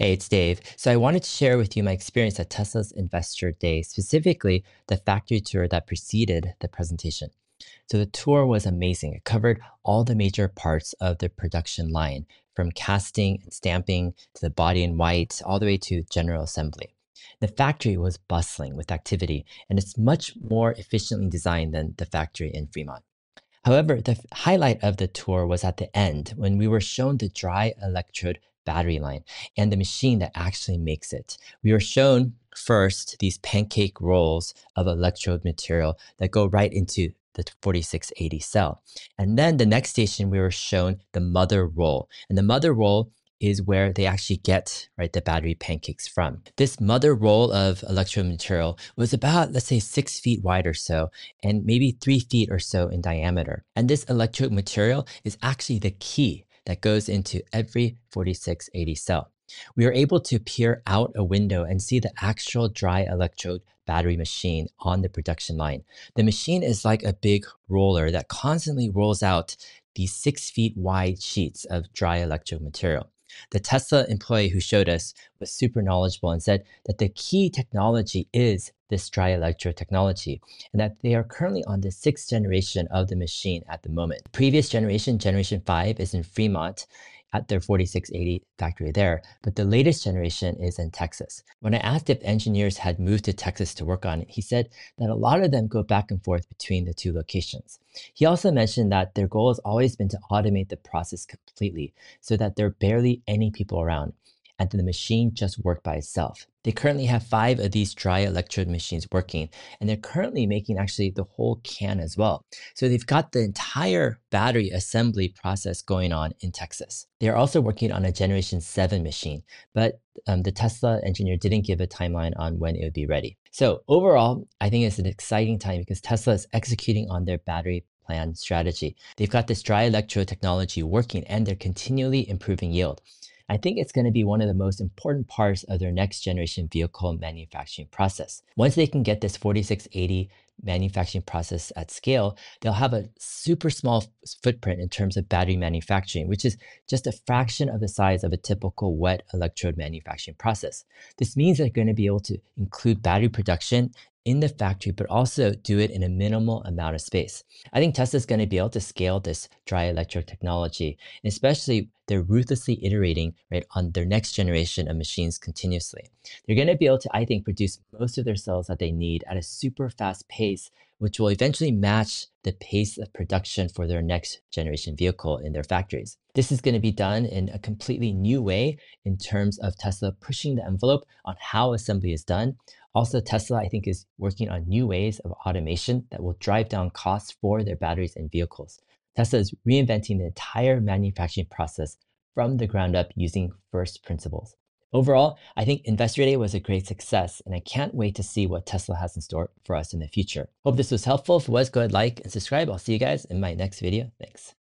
Hey, it's Dave. So I wanted to share with you my experience at Tesla's Investor Day, specifically the factory tour that preceded the presentation. So the tour was amazing. It covered all the major parts of the production line, from casting and stamping to the body in white, all the way to general assembly. The factory was bustling with activity, and it's much more efficiently designed than the factory in Fremont. However, the highlight of the tour was at the end when we were shown the dry electrode battery line and the machine that actually makes it. We were shown first these pancake rolls of electrode material that go right into the 4680 cell. And then the next station, we were shown the mother roll. And the mother roll is where they actually get right the battery pancakes from. This mother roll of electrode material was about let's say six feet wide or so, and maybe three feet or so in diameter. And this electrode material is actually the key that goes into every 4680 cell. We are able to peer out a window and see the actual dry electrode battery machine on the production line. The machine is like a big roller that constantly rolls out these six feet wide sheets of dry electrode material. The Tesla employee who showed us was super knowledgeable and said that the key technology is this dry electrode technology and that they are currently on the sixth generation of the machine at the moment. Previous generation, generation five, is in Fremont at their 4680 factory there, but the latest generation is in Texas. When I asked if engineers had moved to Texas to work on it, he said that a lot of them go back and forth between the two locations. He also mentioned that their goal has always been to automate the process completely so that there are barely any people around and the machine just worked by itself. They currently have five of these dry electrode machines working, and they're currently making actually the whole can as well. So they've got the entire battery assembly process going on in Texas. They're also working on a Generation 7 machine, but um, the Tesla engineer didn't give a timeline on when it would be ready. So overall, I think it's an exciting time because Tesla is executing on their battery plan strategy. They've got this dry electrode technology working and they're continually improving yield. I think it's going to be one of the most important parts of their next generation vehicle manufacturing process. Once they can get this 4680 manufacturing process at scale, they'll have a super small footprint in terms of battery manufacturing, which is just a fraction of the size of a typical wet electrode manufacturing process. This means they're going to be able to include battery production in the factory, but also do it in a minimal amount of space. I think Tesla is going to be able to scale this dry electrode technology, especially they're ruthlessly iterating right on their next generation of machines continuously. They're going to be able to, I think, produce most of their cells that they need at a super fast pace, which will eventually match the pace of production for their next generation vehicle in their factories. This is going to be done in a completely new way in terms of Tesla pushing the envelope on how assembly is done. Also, Tesla, I think, is working on new ways of automation that will drive down costs for their batteries and vehicles. Tesla is reinventing the entire manufacturing process from the ground up using first principles. Overall, I think Investor Day was a great success, and I can't wait to see what Tesla has in store for us in the future. Hope this was helpful. If it was, go ahead, like and subscribe. I'll see you guys in my next video. Thanks.